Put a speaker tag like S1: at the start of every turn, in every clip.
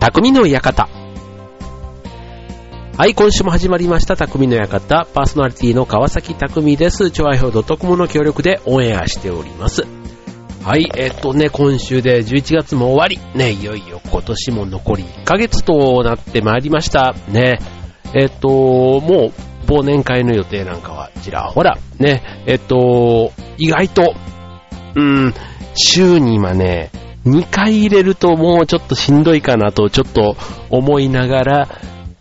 S1: 匠の館。はい、今週も始まりました、匠の館。パーソナリティの川崎匠です。超愛表 .com の協力でオンエアしております。はい、えっとね、今週で11月も終わり。ね、いよいよ今年も残り1ヶ月となってまいりました。ね、えっと、もう忘年会の予定なんかはちらほら。ね、えっと、意外と、うん、週に今ね、2回入れるともうちょっとしんどいかなとちょっと思いながら、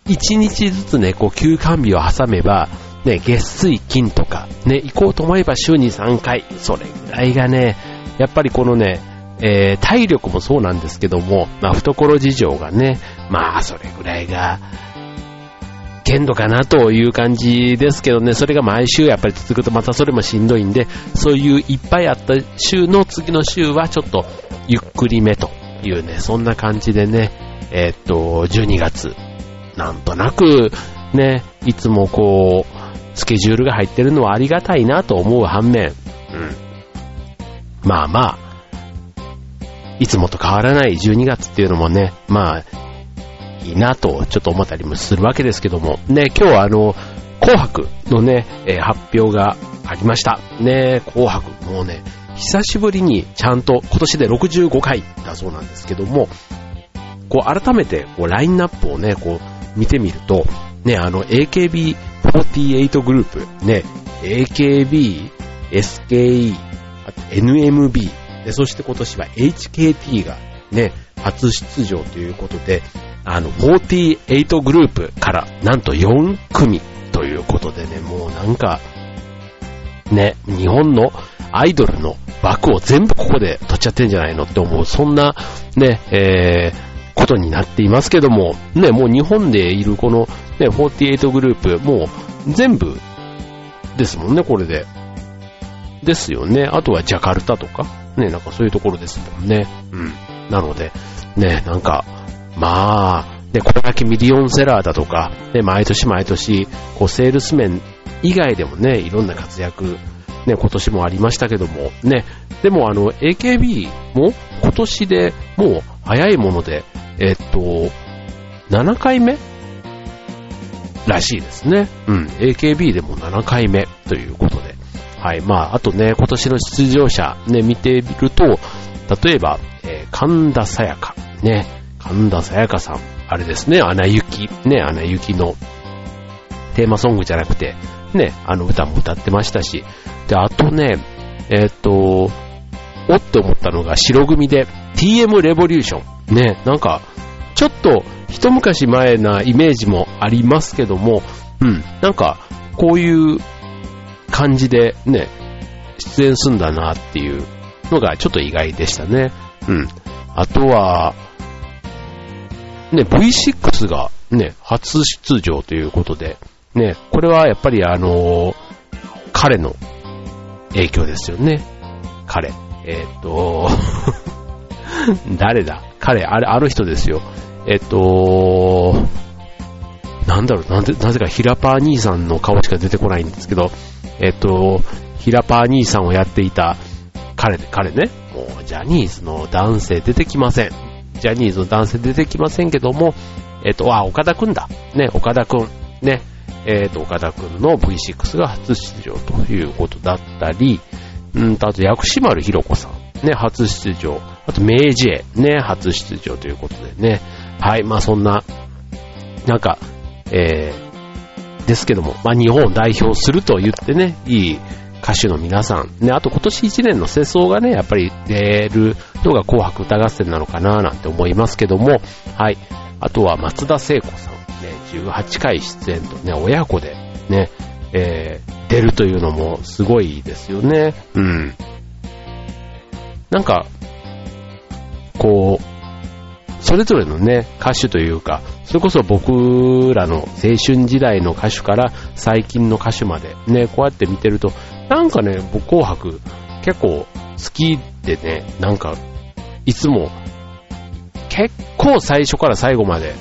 S1: 1日ずつね、こう休館日を挟めば、ね、月水金とか、ね、行こうと思えば週に3回、それぐらいがね、やっぱりこのね、え、体力もそうなんですけども、まあ、懐事情がね、まあ、それぐらいが、限度かなという感じですけどね、それが毎週やっぱり続くとまたそれもしんどいんで、そういういっぱいあった週の次の週はちょっとゆっくりめというね、そんな感じでね、えー、っと、12月、なんとなくね、いつもこう、スケジュールが入ってるのはありがたいなと思う反面、うん。まあまあ、いつもと変わらない12月っていうのもね、まあ、いいなとちょっと思ったりもするわけですけども、ね、今日はあの、紅白のね、えー、発表がありました。ね、紅白、もうね、久しぶりにちゃんと今年で65回だそうなんですけども、こう改めてこうラインナップをね、こう見てみると、ね、あの AKB48 グループ、ね、AKB、SKE、NMB、そして今年は HKT がね、初出場ということで、あの、48グループからなんと4組ということでね、もうなんか、ね、日本のアイドルの枠を全部ここで取っちゃってんじゃないのって思う、そんなね、えー、ことになっていますけども、ね、もう日本でいるこのね、48グループ、もう全部ですもんね、これで。ですよね。あとはジャカルタとか、ね、なんかそういうところですもんね。うん。なので、ね、なんか、まあ、ね、これだけミリオンセラーだとか、ね、毎年毎年、こう、セールス面以外でもね、いろんな活躍、ね、今年もありましたけども、ね、でもあの、AKB も今年でもう早いもので、えっと、7回目？らしいですね。うん、AKB でも7回目ということで。はい、まあ、あとね、今年の出場者ね、見てみると、例えば、えー、神田沙也加、ね、神田沙也加さん、あれですね、アナ雪、ね、アナ雪の。テーマソングじゃなくて、ね、あの歌も歌ってましたし、で、あとね、えー、っと、おって思ったのが白組で。TM レボリューション。ね、なんか、ちょっと一昔前なイメージもありますけども、うん、なんか、こういう感じでね、出演すんだなっていうのがちょっと意外でしたね。うん。あとは、ね、V6 がね、初出場ということで、ね、これはやっぱりあのー、彼の影響ですよね。彼。えっ、と、誰だ？彼、あれ、ある人ですよ。えっ、と、なんだろう、なんで、なぜかヒラパー兄さんの顔しか出てこないんですけど、えっ、と、ヒラパー兄さんをやっていた彼、彼ね、もうジャニーズの男性出てきません。ジャニーズの男性出てきませんけども、えっ、と、あ、岡田くんだ。ね、岡田くん。ね、えっ、と、岡田くんの V6 が初出場ということだったり、うんと、あと、薬師丸ひろ子さん。ね、初出場。あと、メイジェね、初出場ということでね。はい、まあそんな、なんか、えー、ですけども、まあ日本を代表すると言ってね、いい歌手の皆さん、ね、あと今年1年の世相がね、やっぱり出るのが紅白歌合戦なのかななんて思いますけども、はい。あとは松田聖子さん、ね、18回出演とね、親子でね、えー、出るというのもすごいですよね。うん。なんか、こう、それぞれのね、歌手というか、それこそ僕らの青春時代の歌手から最近の歌手までね、こうやって見てると、なんかね、僕紅白結構好きでね、なんか、いつも結構最初から最後まで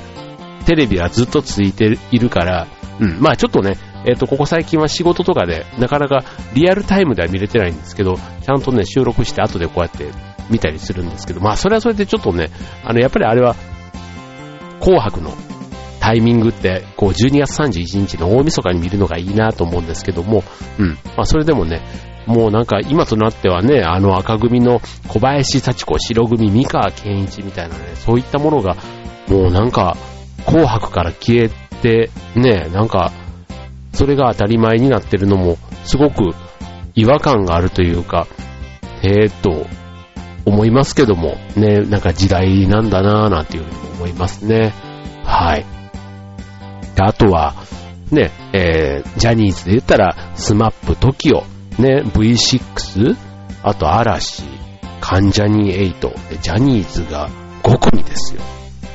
S1: テレビはずっとついているから、うん、まあちょっとね、えっ、ー、と、ここ最近は仕事とかでなかなかリアルタイムでは見れてないんですけど、ちゃんとね、収録して後でこうやって見たりするんですけど、まあそれはそれでちょっとね、あの、やっぱりあれは、紅白のタイミングって、こう、12月31日の大晦日に見るのがいいなと思うんですけども、うん。まあ、それでもね、もうなんか今となってはね、あの赤組の小林幸子、白組三河健一みたいなね、そういったものが、もうなんか、紅白から消えて、ね、なんか、それが当たり前になってるのも、すごく違和感があるというか、えー、っと、思いますけども、ね、なんか時代なんだなぁなんていうふうに思いますね。はい。であとは、ね、えー、ジャニーズで言ったら、 SMAP TOKIO、ね、V6、あと嵐、関ジャニ8、でジャニーズが5組ですよ。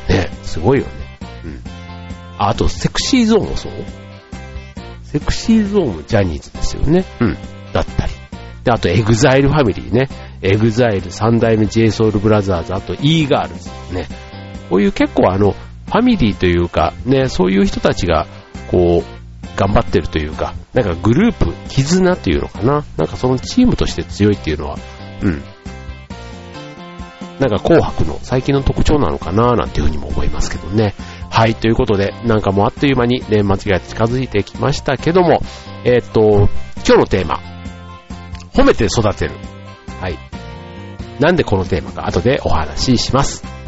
S1: ね、すごいよね。うん。あと、 Sexy Zone もそう Sexy Zone もジャニーズですよね。うん。だったり。で、あと、 EXILE ファミリーね。 EXILE、三代目 J SOUL BROTHERS、あと、 E-girls ね。こういう結構あの、ファミリーというか、ね、そういう人たちが、こう、頑張ってるというか、なんかグループ、絆っていうのかな。なんかそのチームとして強いっていうのは、うん。なんか紅白の最近の特徴なのかななんていうふうにも思いますけどね。はい、ということで、なんかもうあっという間に年末が近づいてきましたけども、えー、っと、今日のテーマ、褒めて育てる。はい。なんでこのテーマか後でお話しします。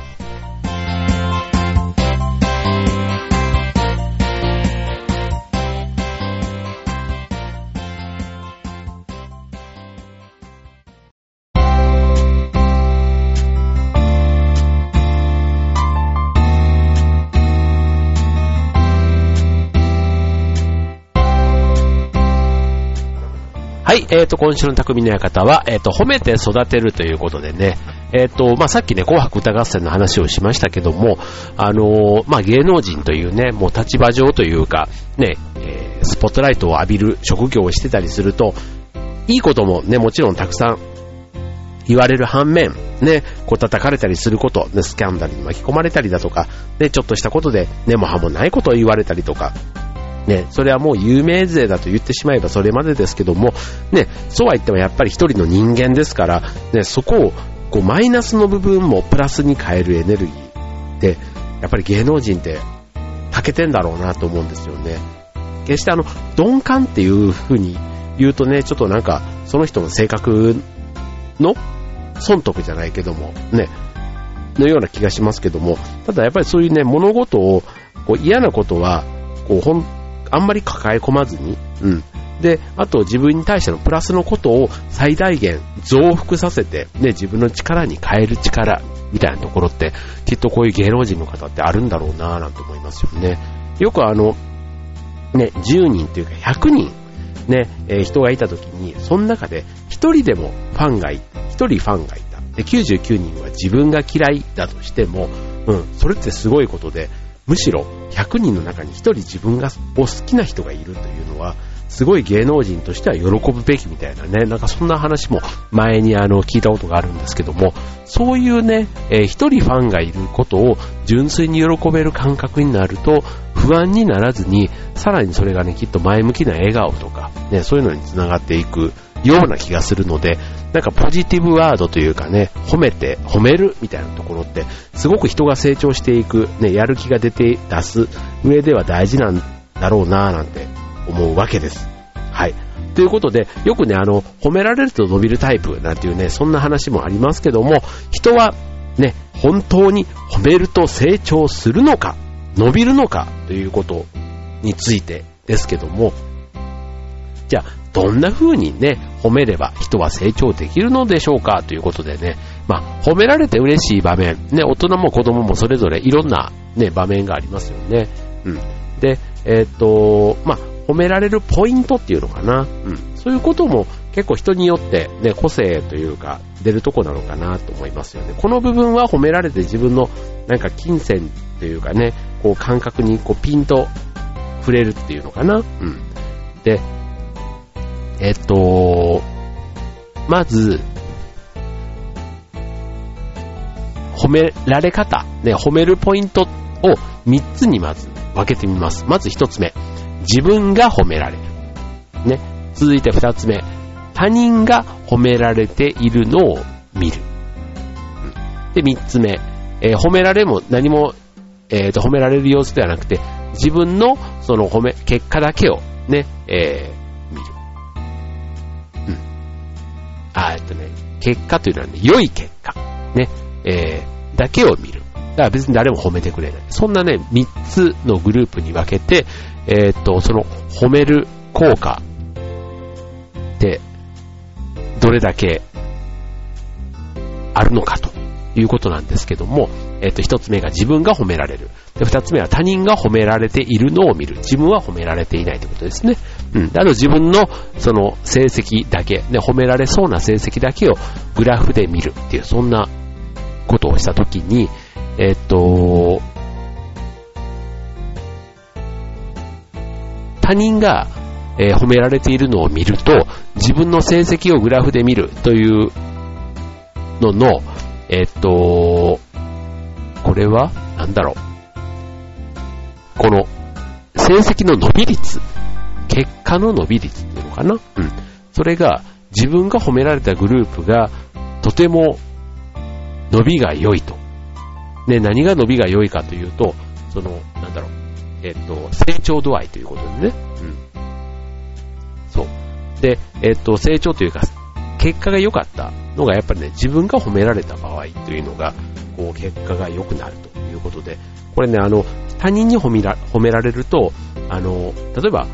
S1: えっ、ー、と、今週の匠の館は、えっ、ー、と、褒めて育てるということでね、えっ、ー、と、まあ、さっきね、紅白歌合戦の話をしましたけども、あのまあ、芸能人というね、もう立場上というか、ね、えスポットライトを浴びる職業をしてたりすると、いいこともね、もちろんたくさん言われる反面、ね、こう叩かれたりすること、ね、スキャンダルに巻き込まれたりだとか、ね、ちょっとしたことで根も葉もないことを言われたりとか、ね、それはもう有名税だと言ってしまえばそれまでですけども、ね、そうは言ってもやっぱり一人の人間ですから、ね、そこをこうマイナスの部分もプラスに変えるエネルギーで、やっぱり芸能人って欠けてんだろうなと思うんですよね。決してあの、鈍感っていう風に言うとね、ちょっとなんか、その人の性格の損得じゃないけども、ね、のような気がしますけども、ただやっぱりそういうね、物事を、こう嫌なことは、こう、ほん、あんまり抱え込まずに、うん。で、あと自分に対してのプラスのことを最大限増幅させて、ね、自分の力に変える力みたいなところって、きっとこういう芸能人の方ってあるんだろうなぁなんて思いますよね。よくあの、ね、10人というか100人、ね、えー、人がいた時に、その中で1人でもファンがい、1人ファンがいた。で、99人は自分が嫌いだとしても、うん、それってすごいことで、むしろ100人の中に1人自分がを好きな人がいるというのは、すごい芸能人としては喜ぶべきみたいなね、なんかそんな話も前にあの聞いたことがあるんですけども、そういうね、えー、一人ファンがいることを純粋に喜べる感覚になると、不安にならずに、さらにそれがね、きっと前向きな笑顔とか、ね、そういうのにつながっていくような気がするので、なんかポジティブワードというかね、褒めて、褒めるみたいなところって、すごく人が成長していく、ね、やる気が出て出す上では大事なんだろうなぁなんて思うわけです。はい。ということで、よくね、あの、褒められると伸びるタイプなんていうね、そんな話もありますけども、人はね、本当に褒めると成長するのか、伸びるのかということについてですけども、じゃあ、どんな風にね、褒めれば人は成長できるのでしょうか？ということでね、まあ、褒められて嬉しい場面、ね、大人も子供もそれぞれいろんなね、場面がありますよね。うん。で、えー、っと、まあ、褒められるポイントっていうのかな。うん。そういうことも結構人によってね、個性というか出るとこなのかなと思いますよね。この部分は褒められて自分のなんか金銭というかね、こう感覚にこうピンと触れるっていうのかな。うん。で、えっと、まず、褒められ方、ね、褒めるポイントを3つにまず分けてみます。まず1つ目、自分が褒められる。ね。続いて2つ目、他人が褒められているのを見る。で、3つ目、えー、褒められも何も、えっ、と、褒められる様子ではなくて、自分のその褒め、結果だけをね、えー、あ、えっとね、結果というのはね、良い結果。ね、えー、だけを見る。だから別に誰も褒めてくれない。そんなね、3つのグループに分けて、えー、っと、その褒める効果って、どれだけあるのかということなんですけども、えっと、一つ目が自分が褒められる。で、二つ目は他人が褒められているのを見る。自分は褒められていないということですね。うん。あと自分のその成績だけ、ね、褒められそうな成績だけをグラフで見るっていう、そんなことをしたときに、えっと、他人が、えー、褒められているのを見ると、自分の成績をグラフで見るというのの、えっと、これは、なんだろう。この、成績の伸び率、結果の伸び率っていうのかな？うん。それが、自分が褒められたグループが、とても、伸びが良いと。ね、何が伸びが良いかというと、その、なんだろう。えっと、成長度合いということでね。うん。そう。で、えっと、成長というか、結果が良かったのがやっぱりね、自分が褒められた場合というのが、こう、結果が良くなるということで、これね、あの、他人に褒めら褒められると、あの、例えば、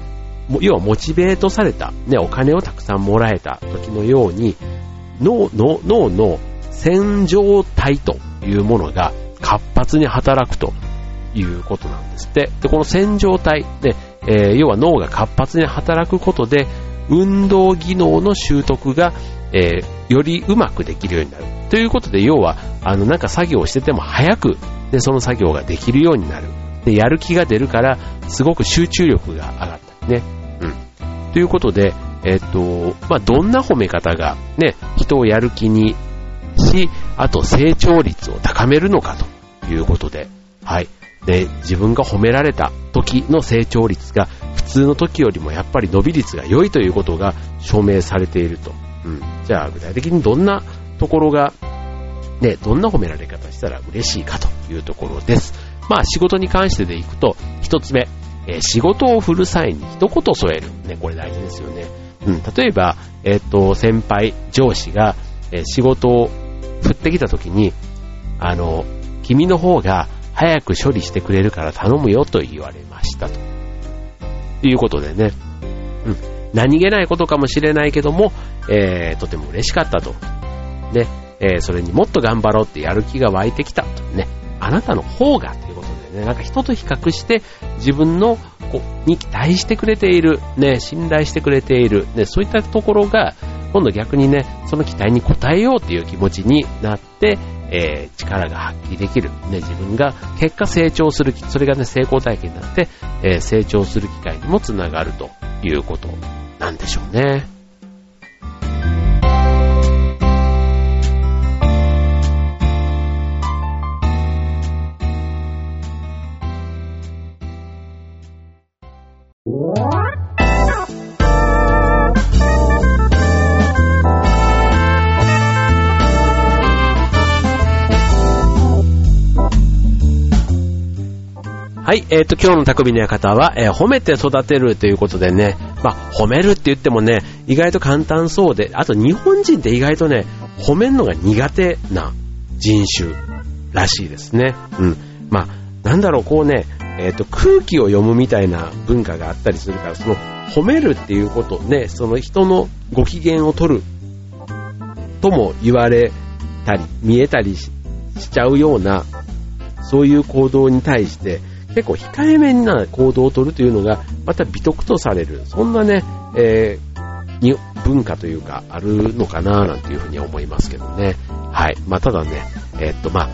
S1: 要はモチベートされた、ね、お金をたくさんもらえた時のように、脳の、脳の洗浄体というものが活発に働くということなんですって。で、この洗浄体、で、えー、要は脳が活発に働くことで、運動技能の習得が、えー、よりうまくできるようになる。ということで、要は、あの、なんか作業をしてても早く、で、その作業ができるようになる。で、やる気が出るから、すごく集中力が上がったりね。うん。ということで、えっと、まあ、どんな褒め方が、ね、人をやる気にし、あと成長率を高めるのかということで、はい。で、自分が褒められた時の成長率が普通の時よりもやっぱり伸び率が良いということが証明されていると。うん。じゃあ具体的にどんなところが、ね、どんな褒められ方したら嬉しいかというところです。まあ仕事に関してでいくと、一つ目、えー、仕事を振る際に一言添える。ね、これ大事ですよね。うん、例えば、えっ、と、先輩、上司が、えー、仕事を振ってきた時に、あの、君の方が早く処理してくれるから頼むよと言われましたと。いうことでね、うん、何気ないことかもしれないけども、えー、とても嬉しかったと。ね、えー、それにもっと頑張ろうってやる気が湧いてきたとね、あなたの方がとね、なんか人と比較して自分のこに期待してくれている、ね、信頼してくれている、ね、そういったところが、今度逆にね、その期待に応えようっていう気持ちになって、えー、力が発揮できる。ね、自分が結果成長する、それがね、成功体験になって、えー、成長する機会にもつながるということなんでしょうね。はい、えっ、ー、と、今日の匠の館は、えー、褒めて育てるということでね、まあ、褒めるって言ってもね、意外と簡単そうで、あと日本人って意外とね、褒めるのが苦手な人種らしいですね。うん。まあ、なんだろう、こうね、えっ、ー、と、空気を読むみたいな文化があったりするから、その、褒めるっていうことね、その人のご機嫌を取るとも言われたり、見えたりしちゃうような、そういう行動に対して、結構控えめな行動をとるというのが、また美徳とされる、そんなね、えー、文化というか、あるのかななんていうふうに思いますけどね。はい。まあ、ただね、えー、っと、まあ、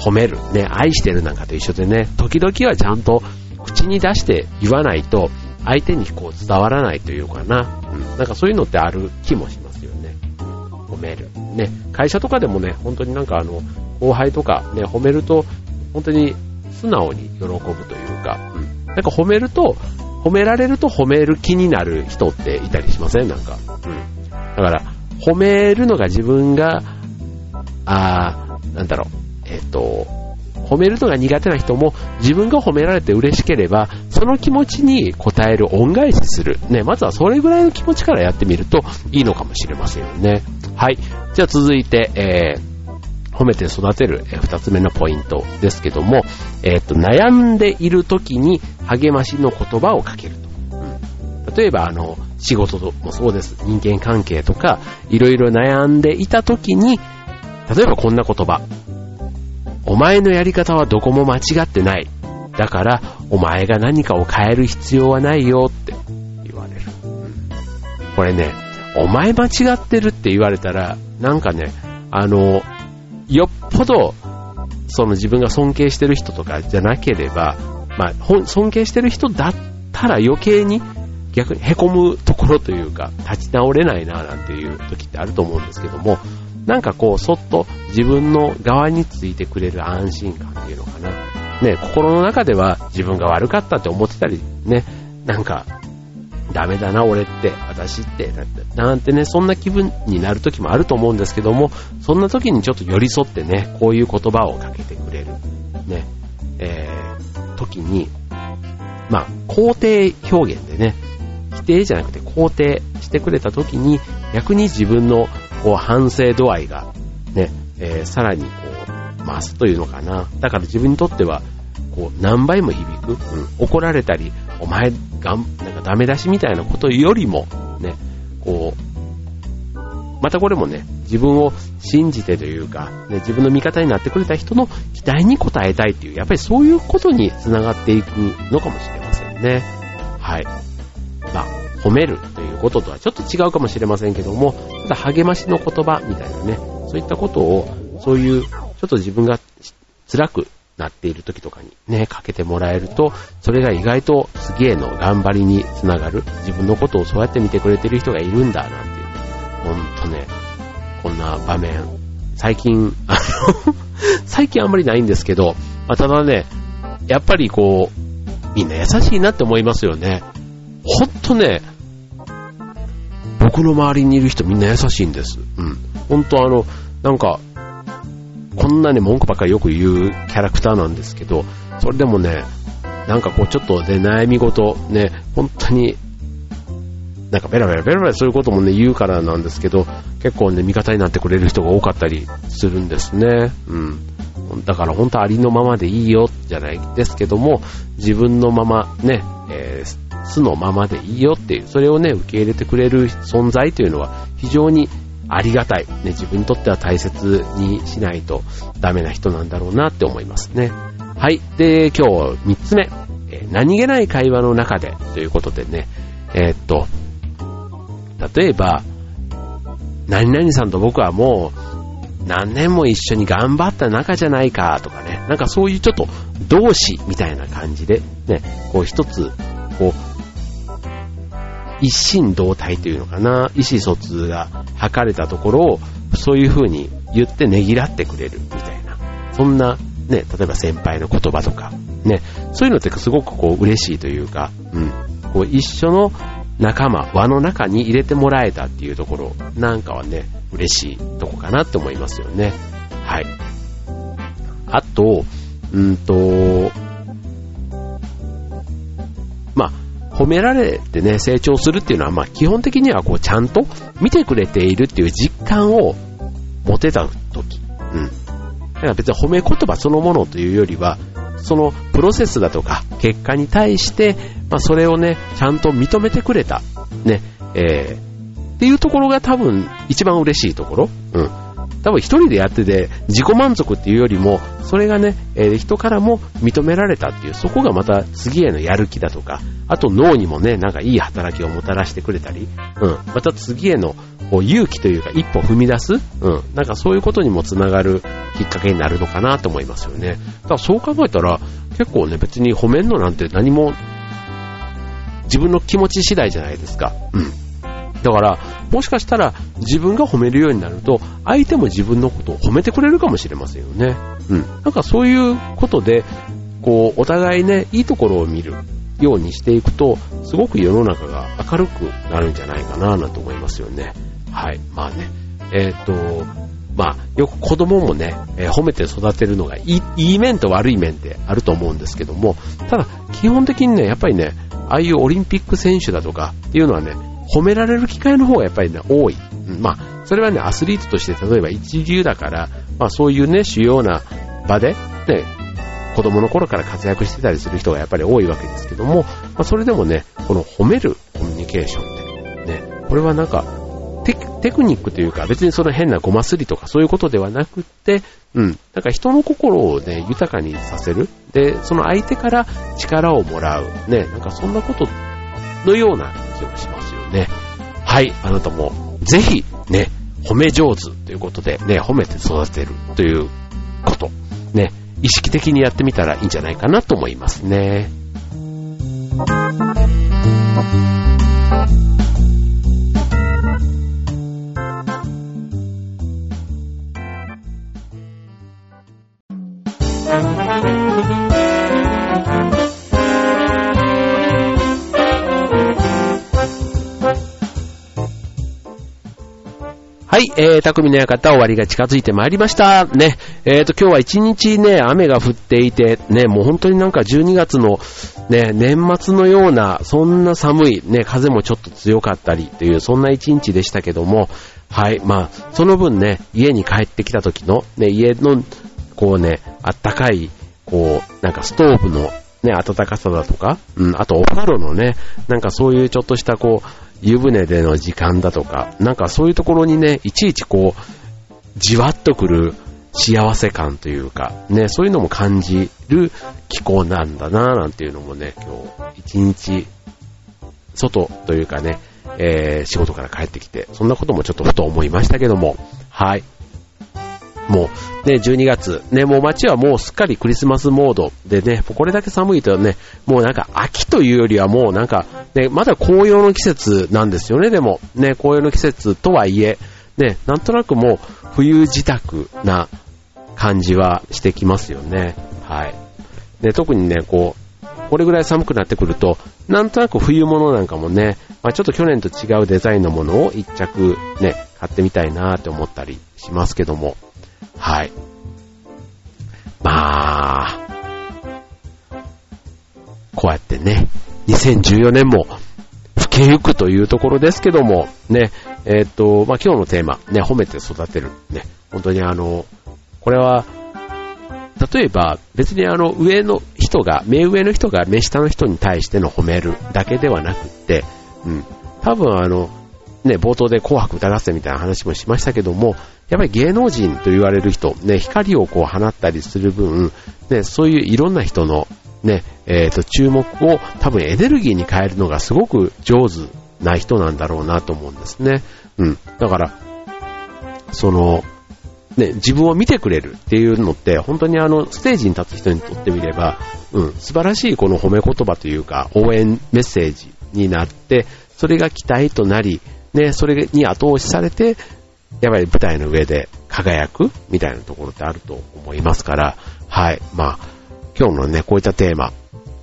S1: 褒める、ね、愛してるなんかと一緒でね、時々はちゃんと口に出して言わないと、相手にこう伝わらないというかな。うん。なんかそういうのってある気もしますよね。褒める。ね。会社とかでもね、本当になんかあの、後輩とかね、褒めると、本当に素直に喜ぶというか、うん。なんか褒めると、褒められると褒める気になる人っていたりしません？なんか。うん。だから、褒めるのが自分が、あー、なんだろう、えっ、ー、と、褒めるのが苦手な人も自分が褒められて嬉しければ、その気持ちに応える恩返しする。ね、まずはそれぐらいの気持ちからやってみるといいのかもしれませんよね。はい。じゃあ続いて、えー、褒めて育てる、え、二つ目のポイントですけども、え、っと、悩んでいる時に励ましの言葉をかけると。例えば、あの、仕事もそうです。人間関係とか、いろいろ悩んでいた時に、例えばこんな言葉。お前のやり方はどこも間違ってない。だから、お前が何かを変える必要はないよって言われる。これね、お前間違ってるって言われたら、なんかね、あの、よっぽど、その自分が尊敬してる人とかじゃなければ、まあ、尊敬してる人だったら余計に逆に凹むところというか、立ち直れないななんていう時ってあると思うんですけども、なんかこう、そっと自分の側についてくれる安心感っていうのかな。ね、心の中では自分が悪かったって思ってたり、ね、なんか、ダメだな、俺って、私って、なんてね、そんな気分になる時もあると思うんですけども、そんな時にちょっと寄り添ってね、こういう言葉をかけてくれる、ね、えー、時に、まあ、肯定表現でね、否定じゃなくて肯定してくれた時に、逆に自分のこう反省度合いがね、えー、さらにこう、増すというのかな。だから自分にとっては、こう、何倍も響く。うん、怒られたり、お前がん、なんかダメ出しみたいなことよりも、ね、こう、またこれもね、自分を信じてというか、ね、自分の味方になってくれた人の期待に応えたいっていう、やっぱりそういうことにつながっていくのかもしれませんね。はい。まあ、褒めるということとはちょっと違うかもしれませんけども、ただ励ましの言葉みたいなね、そういったことを、そういう、ちょっと自分が辛くなっている時とかにね、かけてもらえると、それが意外とすげえの頑張りにつながる。自分のことをそうやって見てくれてる人がいるんだ、なんていう。ほんとね、こんな場面、最近、あの 最近あんまりないんですけど、まあ、ただね、やっぱりこう、みんな優しいなって思いますよね。ほんとね、僕の周りにいる人みんな優しいんです。うん。本当あの、なんか、こんなに文句ばっかりよく言うキャラクターなんですけど、それでもね、なんかこうちょっとね、悩み事、ね、本当に、なんかベラベラベラベラそういうこともね、言うからなんですけど、結構ね、味方になってくれる人が多かったりするんですね。うん。だから本当ありのままでいいよ、じゃないですけども、自分のままね、えー、素のままでいいよっていう、それをね、受け入れてくれる存在というのは非常にありがたい。ね、自分にとっては大切にしないとダメな人なんだろうなって思いますね。はい。で、今日3つ目。え何気ない会話の中でということでね、えー、っと、例えば、何々さんと僕はもう何年も一緒に頑張った仲じゃないかとかね、なんかそういうちょっと同志みたいな感じで、ね、こう一つ、こう、一心同体というのかな、意思疎通が図れたところを、そういう風に言ってねぎらってくれるみたいな、そんな、ね、例えば先輩の言葉とか、ね、そういうのってすごくこう嬉しいというか、うん、こう一緒の仲間、輪の中に入れてもらえたっていうところなんかはね、嬉しいとこかなって思いますよね。はい。あと、うんと、褒められてね、成長するっていうのは、まあ、基本的にはこう、ちゃんと見てくれているっていう実感を持てた時。うん。だから別に褒め言葉そのものというよりは、そのプロセスだとか結果に対して、まあ、それをね、ちゃんと認めてくれた。ね、えー、っていうところが多分一番嬉しいところ。うん。多分一人でやってて自己満足っていうよりも、それがね、えー、人からも認められたっていう、そこがまた次へのやる気だとか、あと脳にもね、なんかいい働きをもたらしてくれたり、うん、また次へのこう勇気というか一歩踏み出す、うん、なんかそういうことにもつながるきっかけになるのかなと思いますよね。だからそう考えたら、結構ね、別に褒めんのなんて何も自分の気持ち次第じゃないですか。うん。だから、もしかしたら自分が褒めるようになると、相手も自分のことを褒めてくれるかもしれませんよね。うん。なんかそういうことで、こう、お互いね、いいところを見るようにしていくと、すごく世の中が明るくなるんじゃないかな、なんて思いますよね。はい。まあね。えっ、と、まあ、よく子供もね、えー、褒めて育てるのがいい、いい面と悪い面ってあると思うんですけども、ただ、基本的にね、やっぱりね、ああいうオリンピック選手だとかっていうのはね、褒められる機会の方がやっぱりね、多い。まあ、それはね、アスリートとして例えば一流だから、まあそういうね、主要な場で、ね、子供の頃から活躍してたりする人がやっぱり多いわけですけども、まあそれでもね、この褒めるコミュニケーションって、ね、これはなんか、テクニックというか、別にその変なごますりとかそういうことではなくって、うん。なんか人の心をね、豊かにさせる。で、その相手から力をもらう。ね、なんかそんなことのような気もしますよね。はい、あなたもぜひね、褒め上手ということでね、褒めて育てるということ、ね、意識的にやってみたらいいんじゃないかなと思いますね。はい、えー、匠の館終わりが近づいてまいりました。ね、えーと、今日は一日ね、雨が降っていて、ね、もう本当になんか12月のね、年末のような、そんな寒い、ね、風もちょっと強かったりという、そんな一日でしたけども、はい、まあ、その分ね、家に帰ってきた時の、ね、家の、こうね、あったかい、こう、なんかストーブのね、暖かさだとか、うん、あとお風呂のね、なんかそういうちょっとしたこう、湯船での時間だとか、なんかそういうところにね、いちいちこう、じわっとくる幸せ感というか、ね、そういうのも感じる気候なんだなぁなんていうのもね、今日一日、外というかね、えー、仕事から帰ってきて、そんなこともちょっとふと思いましたけども、はい。もう、ね、12月、ね、もう街はもうすっかりクリスマスモードでね、これだけ寒いとね、もうなんか秋というよりはもうなんか、ね、まだ紅葉の季節なんですよね、でも。ね、紅葉の季節とはいえ、ね、なんとなくもう冬支度な感じはしてきますよね。はい。ね、特にね、こう、これぐらい寒くなってくると、なんとなく冬物なんかもね、まあ、ちょっと去年と違うデザインのものを一着ね、買ってみたいなって思ったりしますけども、はい。まあ、こうやってね、2014年も老けゆくというところですけども、ね、えー、っと、まあ、今日のテーマ、ね、褒めて育てる。ね、本当にあの、これは、例えば別にあの上の人が、目上の人が目下の人に対しての褒めるだけではなくって、うん、多分あの、ね、冒頭で紅白歌合戦みたいな話もしましたけども、やっぱり芸能人と言われる人、ね、光をこう放ったりする分、ね、そういういろんな人の、ね、えっ、ー、と、注目を多分エネルギーに変えるのがすごく上手な人なんだろうなと思うんですね。うん。だから、その、ね、自分を見てくれるっていうのって、本当にあの、ステージに立つ人にとってみれば、うん、素晴らしいこの褒め言葉というか、応援メッセージになって、それが期待となり、ね、それに後押しされて、やっぱり舞台の上で輝くみたいなところってあると思いますから、はい。まあ、今日のね、こういったテーマ、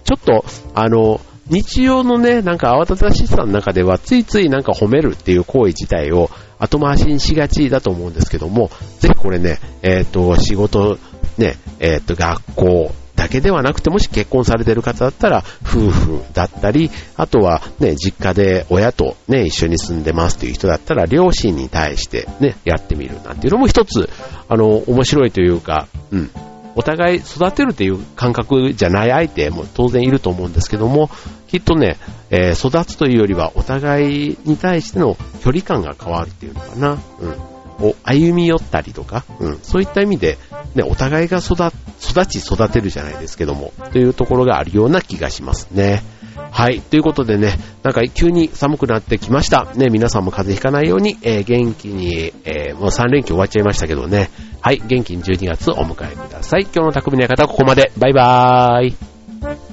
S1: ちょっと、あの、日常のね、なんか慌ただしさの中では、ついついなんか褒めるっていう行為自体を後回しにしがちだと思うんですけども、ぜひこれね、えっ、ー、と、仕事、ね、えっ、ー、と、学校、だけではなくて、もし結婚されてる方だったら、夫婦だったり、あとはね、実家で親とね、一緒に住んでますという人だったら、両親に対してね、やってみるなんていうのも一つ、あの、面白いというか、うん、お互い育てるという感覚じゃない相手も当然いると思うんですけども、きっとね、えー、育つというよりはお互いに対しての距離感が変わるっていうのかな。うん。を歩み寄ったりとか、うん、そういった意味で、ね、お互いが育、育ち育てるじゃないですけども、というところがあるような気がしますね。はい。ということでね、なんか急に寒くなってきました。ね、皆さんも風邪ひかないように、えー、元気に、えー、もう3連休終わっちゃいましたけどね。はい。元気に12月お迎えください。今日の匠の方はここまで。バイバーイ。